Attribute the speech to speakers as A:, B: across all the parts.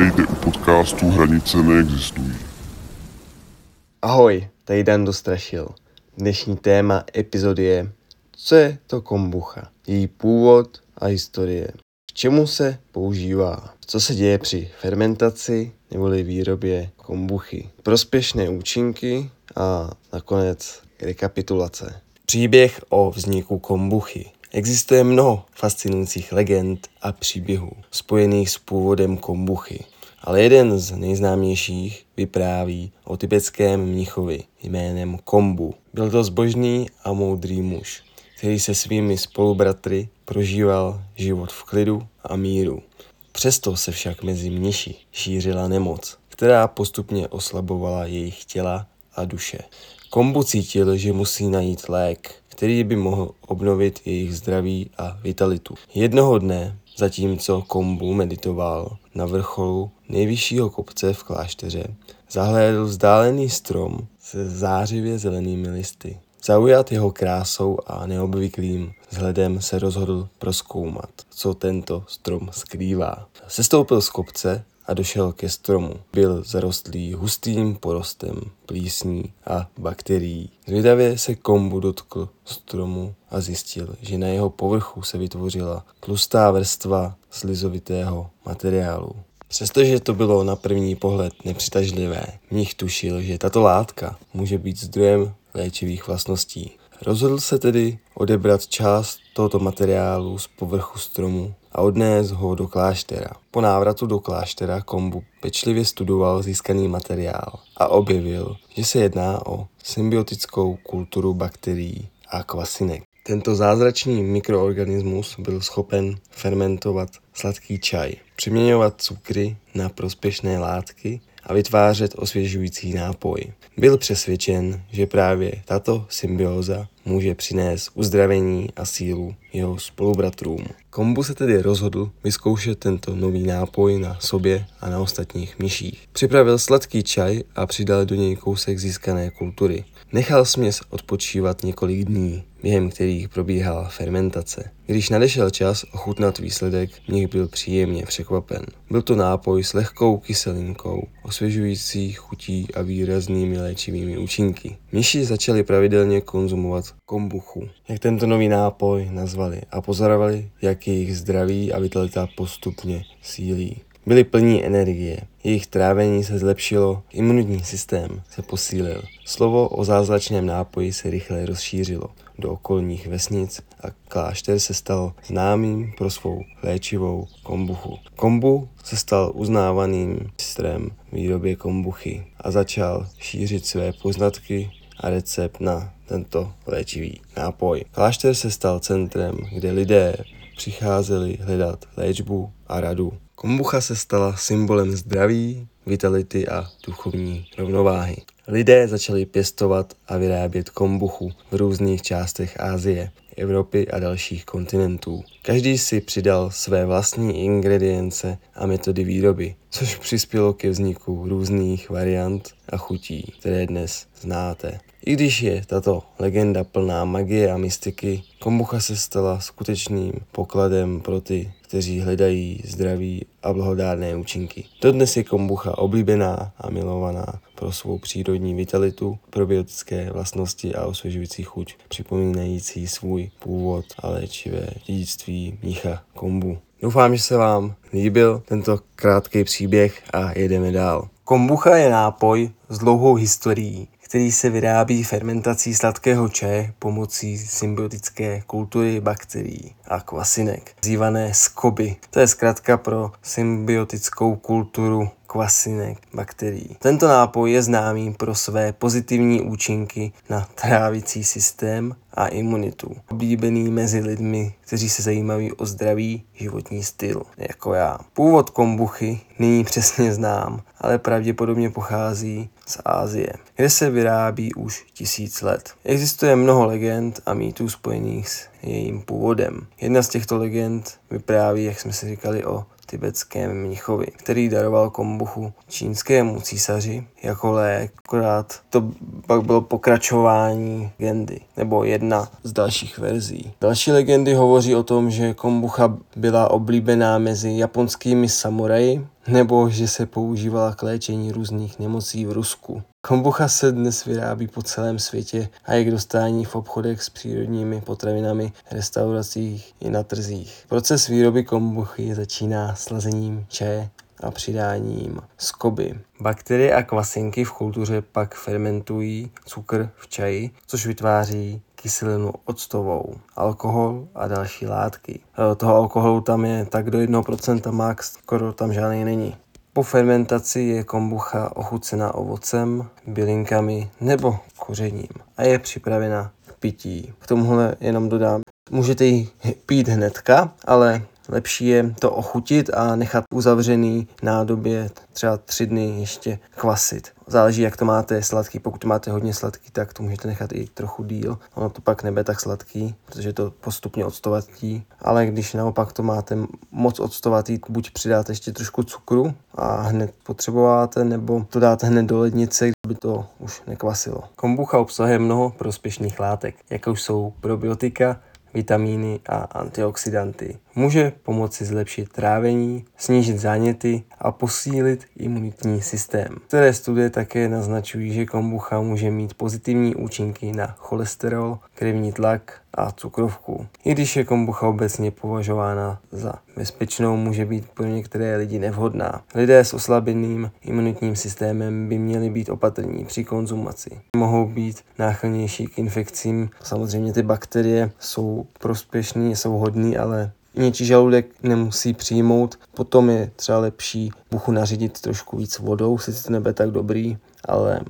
A: Vítejte u podcastu Hranice neexistují.
B: Ahoj, tady Dan Dostrašil. Dnešní téma epizody je Co je to kombucha? Její původ a historie. K čemu se používá? Co se děje při fermentaci neboli výrobě kombuchy? Prospěšné účinky a nakonec rekapitulace. Příběh o vzniku kombuchy. Existuje mnoho fascinujících legend a příběhů spojených s původem kombuchy, ale jeden z nejznámějších vypráví o tibetském mnichovi jménem Kombu. Byl to zbožný a moudrý muž, který se svými spolubratry prožíval život v klidu a míru. Přesto se však mezi mniši šířila nemoc, která postupně oslabovala jejich těla a duše. Kombu cítil, že musí najít lék, který by mohl obnovit jejich zdraví a vitalitu. Jednoho dne, zatímco Kombu meditoval na vrcholu nejvyššího kopce v klášteře, zahlédl vzdálený strom se zářivě zelenými listy. Zaujat jeho krásou a neobvyklým vzhledem se rozhodl proskoumat, co tento strom skrývá. Sestoupil z kopce a došel ke stromu. Byl zarostlý hustým porostem plísní a bakterií. Zvědavě se kombu dotkl stromu a zjistil, že na jeho povrchu se vytvořila tlustá vrstva slizovitého materiálu. Přestože to bylo na první pohled nepřitažlivé, mnich tušil, že tato látka může být zdrojem léčivých vlastností. Rozhodl se tedy odebrat část tohoto materiálu z povrchu stromu a odnést ho do kláštera. Po návratu do kláštera Kombu pečlivě studoval získaný materiál a objevil, že se jedná o symbiotickou kulturu bakterií a kvasinek. Tento zázračný mikroorganismus byl schopen fermentovat sladký čaj, přeměňovat cukry na prospěšné látky a vytvářet osvěžující nápoj. Byl přesvědčen, že právě tato symbióza může přinést uzdravení a sílu jeho spolubratrům. Kombu se tedy rozhodl vyzkoušet tento nový nápoj na sobě a na ostatních myších. Připravil sladký čaj a přidal do něj kousek získané kultury. Nechal směs odpočívat několik dní, během kterých probíhala fermentace. Když nadešel čas ochutnat výsledek, nich byl příjemně překvapen. Byl to nápoj s lehkou kyselinkou, osvěžující chutí a výraznými léčivými účinky. Myši začali pravidelně konzumovat kombuchu, jak tento nový nápoj nazvali, a pozorovali, jak jejich zdraví a vitalita postupně sílí. Byli plní energie, jejich trávení se zlepšilo, imunitní systém se posílil. Slovo o zázračném nápoji se rychle rozšířilo do okolních vesnic a klášter se stal známým pro svou léčivou kombuchu. Kombu se stal uznávaným mistrem výrobě kombuchy a začal šířit své poznatky a recept na tento léčivý nápoj. Klášter se stal centrem, kde lidé přicházeli hledat léčbu a radu. Kombucha se stala symbolem zdraví, vitality a duchovní rovnováhy. Lidé začali pěstovat a vyrábět kombuchu v různých částech Asie, Evropy a dalších kontinentů. Každý si přidal své vlastní ingredience a metody výroby, což přispělo ke vzniku různých variant a chutí, které dnes znáte. I když je tato legenda plná magie a mystiky, kombucha se stala skutečným pokladem pro ty, kteří hledají zdraví a blahodárné účinky. Dodnes je kombucha oblíbená a milovaná pro svou přírodní vitalitu, probiotické vlastnosti a osvěžující chuť, připomínající svůj původ a léčivé dědictví mnicha kombu. Doufám, že se vám líbil tento krátký příběh a jedeme dál. Kombucha je nápoj s dlouhou historií, který se vyrábí fermentací sladkého čaje pomocí symbiotické kultury bakterií a kvasinek, zývané skoby. To je zkrátka pro symbiotickou kulturu kvasinek bakterií. Tento nápoj je známý pro své pozitivní účinky na trávicí systém a imunitu. Oblíbený mezi lidmi, kteří se zajímaví o zdravý životní styl, jako já. Původ kombuchy není přesně znám, ale pravděpodobně pochází z Ázie, kde se vyrábí už tisíc let. Existuje mnoho legend a mýtů spojených s jejím původem. Jedna z těchto legend vypráví, jak jsme si říkali, o tibetském mnichovi, který daroval kombuchu čínskému císaři jako lék, akorát to pak bylo pokračování legendy, nebo jedna z dalších verzí. Další legendy hovoří o tom, že kombucha byla oblíbená mezi japonskými samuraji nebo že se používala k léčení různých nemocí v Rusku. Kombucha se dnes vyrábí po celém světě a je k dostání v obchodech s přírodními potravinami, restauracích i na trzích. Proces výroby kombuchy začíná slazením čaje a přidáním skoby. Bakterie a kvasinky v kultuře pak fermentují cukr v čaji, což vytváří kyselinu octovou, alkohol a další látky. E, toho alkoholu tam je tak do 1% max, skoro tam žádný není. Po fermentaci je kombucha ochucena ovocem, bylinkami nebo kořením a je připravena k pití. K tomuhle jenom dodám, můžete ji pít hnedka, ale Lepší je to ochutit a nechat uzavřený nádobě třeba tři dny ještě kvasit. Záleží, jak to máte sladký. Pokud máte hodně sladký, tak to můžete nechat i trochu díl. Ono to pak nebude tak sladký, protože to postupně odstovatí. Ale když naopak to máte moc odstovatý, buď přidáte ještě trošku cukru a hned potřebováte, nebo to dáte hned do lednice, aby to už nekvasilo. Kombucha obsahuje mnoho prospěšných látek, jako jsou probiotika, vitamíny a antioxidanty. Může pomoci zlepšit trávení, snížit záněty a posílit imunitní systém. Které studie také naznačují, že kombucha může mít pozitivní účinky na cholesterol, krevní tlak a cukrovku. I když je kombucha obecně považována za bezpečnou, může být pro některé lidi nevhodná. Lidé s oslabeným imunitním systémem by měli být opatrní při konzumaci. Mohou být náchylnější k infekcím. Samozřejmě ty bakterie jsou prospěšné, jsou hodné, ale něčí žaludek nemusí přijmout. Potom je třeba lepší buchu nařídit trošku víc vodou, sice to nebude tak dobrý, ale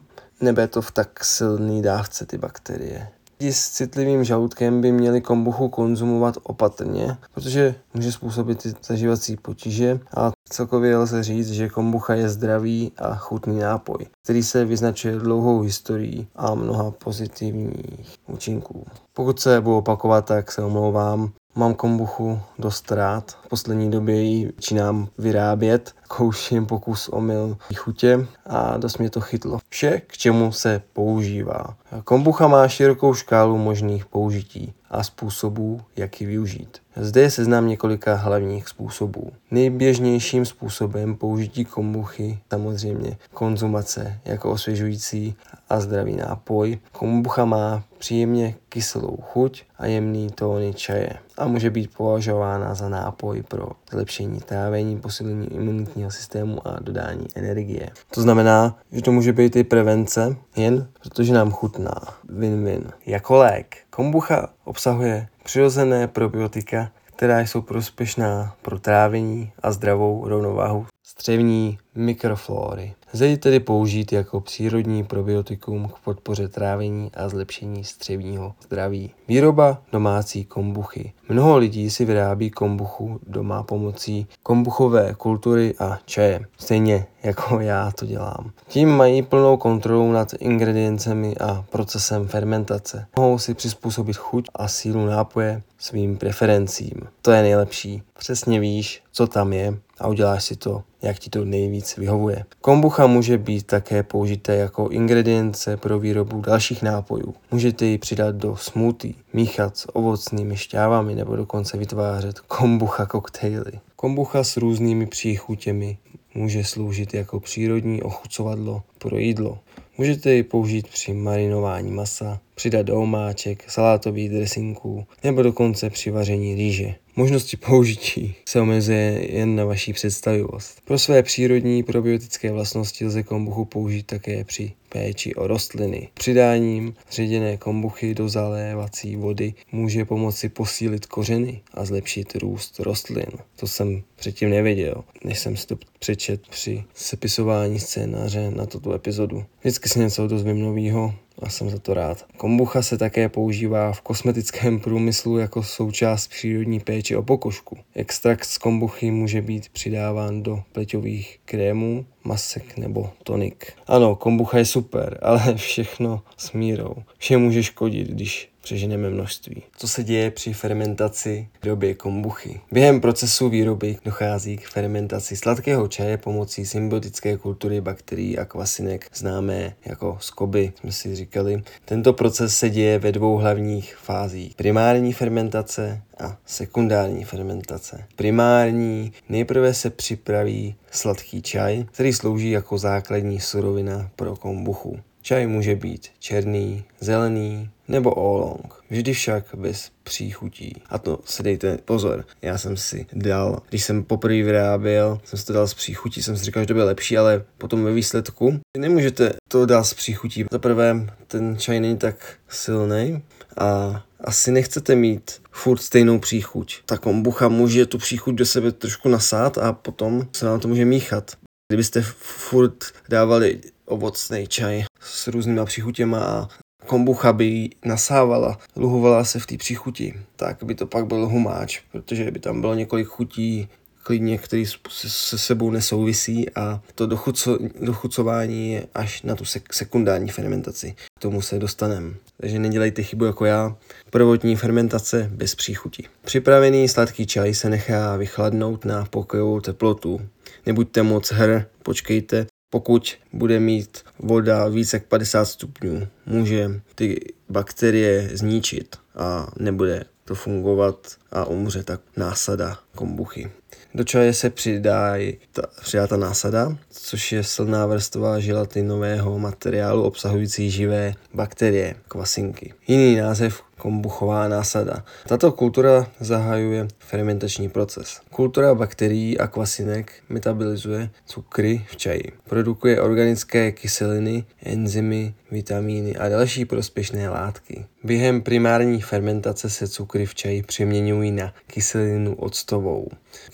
B: nebude to v tak silný dávce ty bakterie. Lidi s citlivým žaludkem by měli kombuchu konzumovat opatrně, protože může způsobit zažívací potíže a celkově lze říct, že kombucha je zdravý a chutný nápoj, který se vyznačuje dlouhou historií a mnoha pozitivních účinků. Pokud se budu opakovat, tak se omlouvám. Mám kombuchu dost rád. V poslední době ji začínám vyrábět. Kouším pokus omyl chutě a dost mě to chytlo. Vše, k čemu se používá. Kombucha má širokou škálu možných použití a způsobů, jak ji využít. Zde je seznam několika hlavních způsobů. Nejběžnějším způsobem použití kombuchy samozřejmě konzumace jako osvěžující a zdravý nápoj. Kombucha má příjemně kyselou chuť a jemný tóny čaje a může být považována za nápoj pro zlepšení trávení, posílení imunitního systému a dodání energie. To znamená, že to může být i prevence, jen protože nám chutná. Win-win. Jako lék. Kombucha obsahuje přirozené probiotika, která jsou prospěšná pro trávení a zdravou rovnováhu. Střevní mikroflóry. Ji tedy použít jako přírodní probiotikum k podpoře trávení a zlepšení střevního zdraví. Výroba domácí kombuchy. Mnoho lidí si vyrábí kombuchu doma pomocí kombuchové kultury a čaje, stejně jako já to dělám. Tím mají plnou kontrolu nad ingrediencemi a procesem fermentace. Mohou si přizpůsobit chuť a sílu nápoje svým preferencím. To je nejlepší. Přesně víš, co tam je a uděláš si to, jak ti to nejvíc vyhovuje. Kombucha může být také použité jako ingredience pro výrobu dalších nápojů. Můžete ji přidat do smoothie, míchat s ovocnými šťávami nebo dokonce vytvářet kombucha koktejly. Kombucha s různými příchutěmi může sloužit jako přírodní ochucovadlo pro jídlo. Můžete ji použít při marinování masa, přidat do omáček, salátových dresinků nebo dokonce při vaření rýže. Možnosti použití se omezuje jen na vaší představivost. Pro své přírodní probiotické vlastnosti lze kombuchu použít také při péči o rostliny. Přidáním ředěné kombuchy do zalévací vody může pomoci posílit kořeny a zlepšit růst rostlin. To jsem předtím nevěděl, než jsem si to přečet při sepisování scénáře na tuto epizodu. Vždycky se něco dozvím novýho a jsem za to rád. Kombucha se také používá v kosmetickém průmyslu jako součást přírodní péče o pokožku. Extrakt z kombuchy může být přidáván do pleťových krémů, masek nebo tonik. Ano, kombucha je super, ale všechno s mírou. Vše může škodit, když přeženeme množství. Co se děje při fermentaci výrobě kombuchy? Během procesu výroby dochází k fermentaci sladkého čaje pomocí symbiotické kultury bakterií a kvasinek, známé jako skoby, jsme si říkali. Tento proces se děje ve dvou hlavních fázích. Primární fermentace a sekundární fermentace. Primární nejprve se připraví sladký čaj, který slouží jako základní surovina pro kombuchu. Čaj může být černý, zelený nebo oolong. Vždy však bez příchutí. A to si dejte pozor. Já jsem si dal, když jsem poprvé vyráběl, jsem si to dal s příchutí, jsem si říkal, že to bude lepší, ale potom ve výsledku nemůžete to dát s příchutí. Za prvé, ten čaj není tak silný a asi nechcete mít furt stejnou příchuť. Ta kombucha může tu příchuť do sebe trošku nasát a potom se vám to může míchat. Kdybyste furt dávali ovocný čaj s různýma příchutěma a kombucha by nasávala, luhovala se v té příchuti, tak by to pak byl humáč, protože by tam bylo několik chutí klidně, který se sebou nesouvisí a to dochuco, dochucování je až na tu sek- sekundární fermentaci. K tomu se dostaneme. Takže nedělejte chybu jako já. Prvotní fermentace bez příchutí. Připravený sladký čaj se nechá vychladnout na pokojovou teplotu. Nebuďte moc hr, počkejte, pokud bude mít voda více jak 50 stupňů, může ty bakterie zničit a nebude to fungovat a umře tak násada kombuchy. Do čaje se přidá ta, přidá ta násada, což je silná vrstva želatinového materiálu obsahující živé bakterie, kvasinky. Jiný název kombuchová násada. Tato kultura zahajuje fermentační proces. Kultura bakterií a kvasinek metabolizuje cukry v čaji. Produkuje organické kyseliny, enzymy, vitamíny a další prospěšné látky. Během primární fermentace se cukry v čaji přeměňují na kyselinu octovou,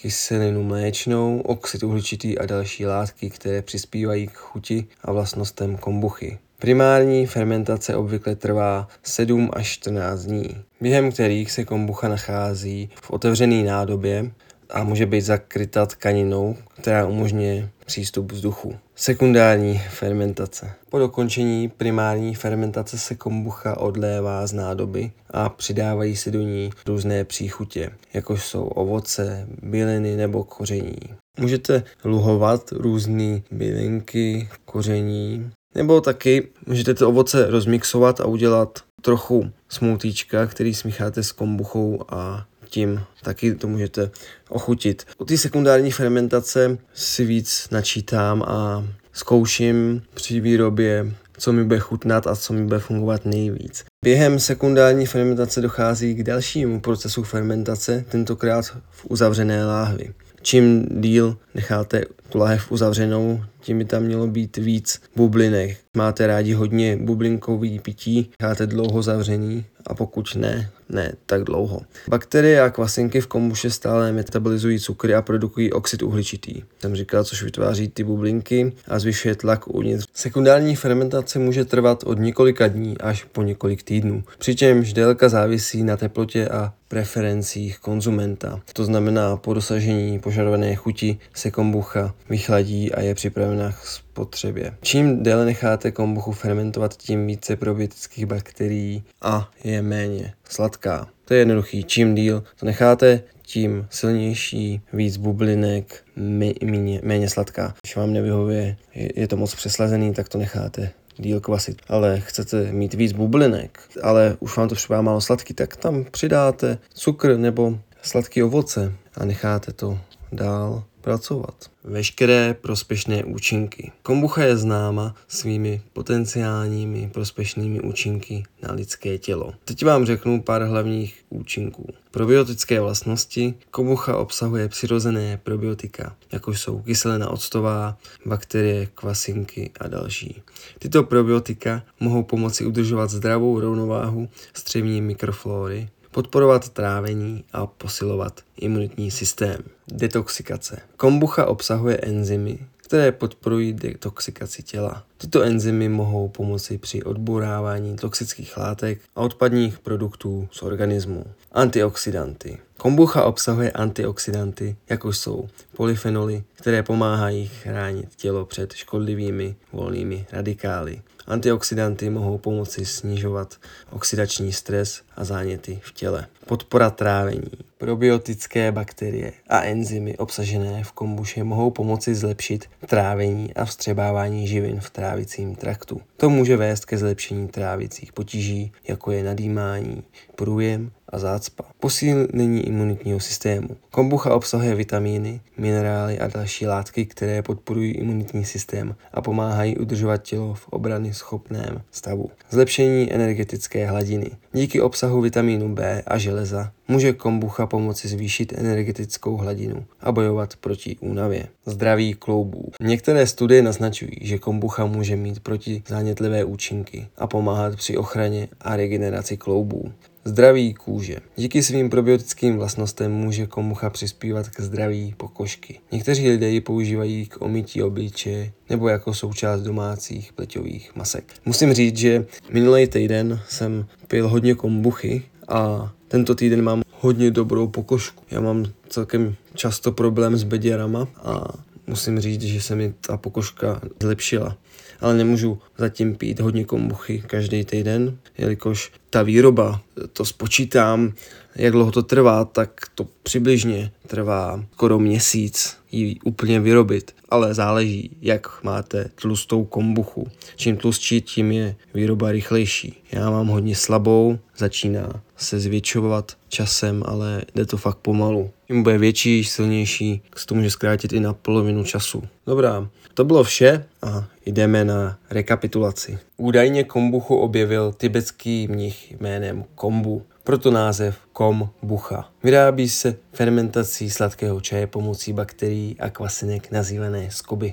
B: kyselinu mléčnou, oxid uhličitý a další látky, které přispívají k chuti a vlastnostem kombuchy. Primární fermentace obvykle trvá 7 až 14 dní, během kterých se kombucha nachází v otevřené nádobě a může být zakryta tkaninou, která umožňuje přístup vzduchu. Sekundární fermentace. Po dokončení primární fermentace se kombucha odlévá z nádoby a přidávají se do ní různé příchutě, jako jsou ovoce, byliny nebo koření. Můžete luhovat různé bylinky, koření, nebo taky můžete to ovoce rozmixovat a udělat trochu smoothiečka, který smícháte s kombuchou a tím taky to můžete ochutit. U té sekundární fermentace si víc načítám a zkouším při výrobě, co mi bude chutnat a co mi bude fungovat nejvíc. Během sekundární fermentace dochází k dalšímu procesu fermentace, tentokrát v uzavřené láhvi. Čím díl necháte tu láhev uzavřenou, tím by tam mělo být víc bublinek. Máte rádi hodně bublinkový pití, necháte dlouho zavřený a pokud ne, ne tak dlouho. Bakterie a kvasinky v kombuše stále metabolizují cukry a produkují oxid uhličitý. Jsem říkal, což vytváří ty bublinky a zvyšuje tlak uvnitř. Sekundární fermentace může trvat od několika dní až po několik týdnů, přičemž délka závisí na teplotě a preferencích konzumenta. To znamená, po dosažení požadované chuti se kombucha vychladí a je připravena k spotřebě. Čím déle necháte kombuchu fermentovat, tím více probiotických bakterií a je méně sladká. To je jednoduchý. Čím díl to necháte, tím silnější, víc bublinek, méně, méně sladká. Když vám nevyhovuje, je to moc přeslazený, tak to necháte díl kvasit. Ale chcete mít víc bublinek, ale už vám to připadá málo sladký, tak tam přidáte cukr nebo sladký ovoce a necháte to dál pracovat. Veškeré prospěšné účinky. Kombucha je známa svými potenciálními prospěšnými účinky na lidské tělo. Teď vám řeknu pár hlavních účinků. Probiotické vlastnosti. Kombucha obsahuje přirozené probiotika, jako jsou kyselina octová, bakterie, kvasinky a další. Tyto probiotika mohou pomoci udržovat zdravou rovnováhu střevní mikroflóry, podporovat trávení a posilovat imunitní systém. Detoxikace. Kombucha obsahuje enzymy, které podporují detoxikaci těla. Tyto enzymy mohou pomoci při odburávání toxických látek a odpadních produktů z organismu. Antioxidanty. Kombucha obsahuje antioxidanty, jako jsou polyfenoly, které pomáhají chránit tělo před škodlivými volnými radikály Antioxidanty mohou pomoci snižovat oxidační stres a záněty v těle. Podpora trávení. Probiotické bakterie a enzymy obsažené v kombuše mohou pomoci zlepšit trávení a vstřebávání živin v trávicím traktu. To může vést ke zlepšení trávicích potíží, jako je nadýmání, průjem a zácpa. Posílení imunitního systému. Kombucha obsahuje vitamíny, minerály a další látky, které podporují imunitní systém a pomáhají udržovat tělo v obrany schopném stavu. Zlepšení energetické hladiny. Díky obsahu vitamínu B a železa může kombucha pomoci zvýšit energetickou hladinu a bojovat proti únavě. Zdraví kloubů. Některé studie naznačují, že kombucha může mít protizánětlivé účinky a pomáhat při ochraně a regeneraci kloubů. Zdraví kůže. Díky svým probiotickým vlastnostem může kombucha přispívat k zdraví pokožky. Někteří lidé ji používají k omytí obličeje nebo jako součást domácích pleťových masek. Musím říct, že minulý týden jsem pil hodně kombuchy a tento týden mám hodně dobrou pokožku. Já mám celkem často problém s beděrama a musím říct, že se mi ta pokožka zlepšila. Ale nemůžu zatím pít hodně kombuchy každý týden, jelikož ta výroba, to spočítám, jak dlouho to trvá, tak to přibližně trvá skoro měsíc ji úplně vyrobit. Ale záleží, jak máte tlustou kombuchu. Čím tlustší, tím je výroba rychlejší. Já mám hodně slabou, začíná se zvětšovat časem, ale jde to fakt pomalu. Čím bude větší, silnější, se to může zkrátit i na polovinu času. Dobrá, to bylo vše a jdeme na rekapitulaci. Údajně kombuchu objevil tibetský mnich jménem Kombu, proto název kombucha. Vyrábí se fermentací sladkého čaje pomocí bakterií a kvasinek nazývané skoby.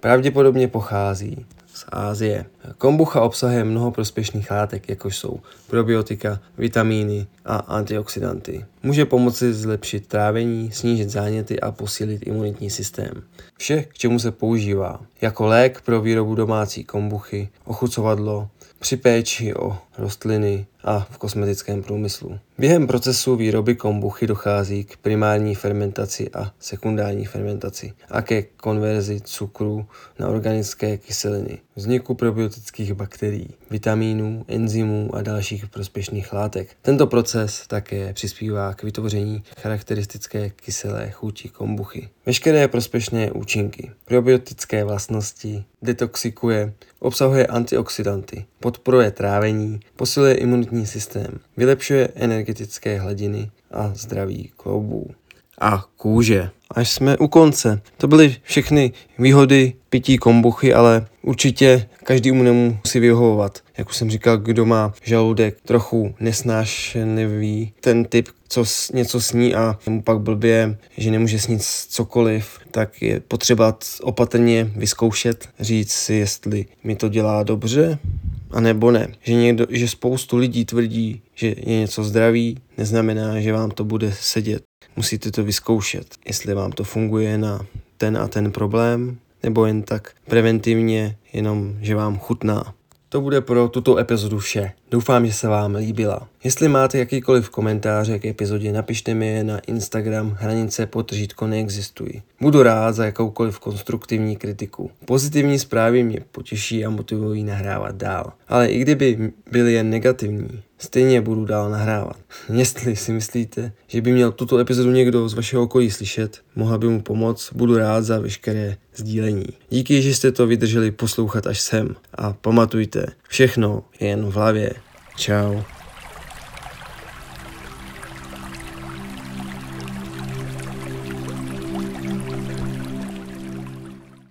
B: Pravděpodobně pochází Ázie. Kombucha obsahuje mnoho prospěšných látek, jako jsou probiotika, vitamíny a antioxidanty. Může pomoci zlepšit trávení, snížit záněty a posílit imunitní systém. Vše, k čemu se používá. Jako lék pro výrobu domácí kombuchy, ochucovadlo, při péči o rostliny a v kosmetickém průmyslu. Během procesu výroby kombuchy dochází k primární fermentaci a sekundární fermentaci a ke konverzi cukru na organické kyseliny, vzniku probiotických bakterií, vitamínů, enzymů a dalších prospěšných látek. Tento proces také přispívá k vytvoření charakteristické kyselé chuti kombuchy. Veškeré prospěšné účinky, probiotické vlastnosti, detoxikuje, obsahuje antioxidanty, podporuje trávení, posiluje imunitní systém, vylepšuje energetické hladiny a zdraví kloubů a kůže. Až jsme u konce. To byly všechny výhody pití kombuchy, ale určitě každý mu nemusí vyhovovat. Jak už jsem říkal, kdo má žaludek trochu nesnášenlivý, ten typ, co něco sní a mu pak blbě, že nemůže snít cokoliv, tak je potřeba opatrně vyzkoušet, říct si, jestli mi to dělá dobře, a nebo ne. Že, někdo, že spoustu lidí tvrdí, že je něco zdraví, neznamená, že vám to bude sedět. Musíte to vyzkoušet, jestli vám to funguje na ten a ten problém, nebo jen tak preventivně, jenom že vám chutná. To bude pro tuto epizodu vše. Doufám, že se vám líbila. Jestli máte jakýkoliv komentáře k epizodě, napište mi je na Instagram hranice potržítko neexistují. Budu rád za jakoukoliv konstruktivní kritiku. Pozitivní zprávy mě potěší a motivují nahrávat dál. Ale i kdyby byly jen negativní, stejně budu dál nahrávat. Jestli si myslíte, že by měl tuto epizodu někdo z vašeho okolí slyšet, mohla by mu pomoct, budu rád za veškeré sdílení. Díky, že jste to vydrželi poslouchat až sem a pamatujte, všechno je jen v hlavě. Ciao.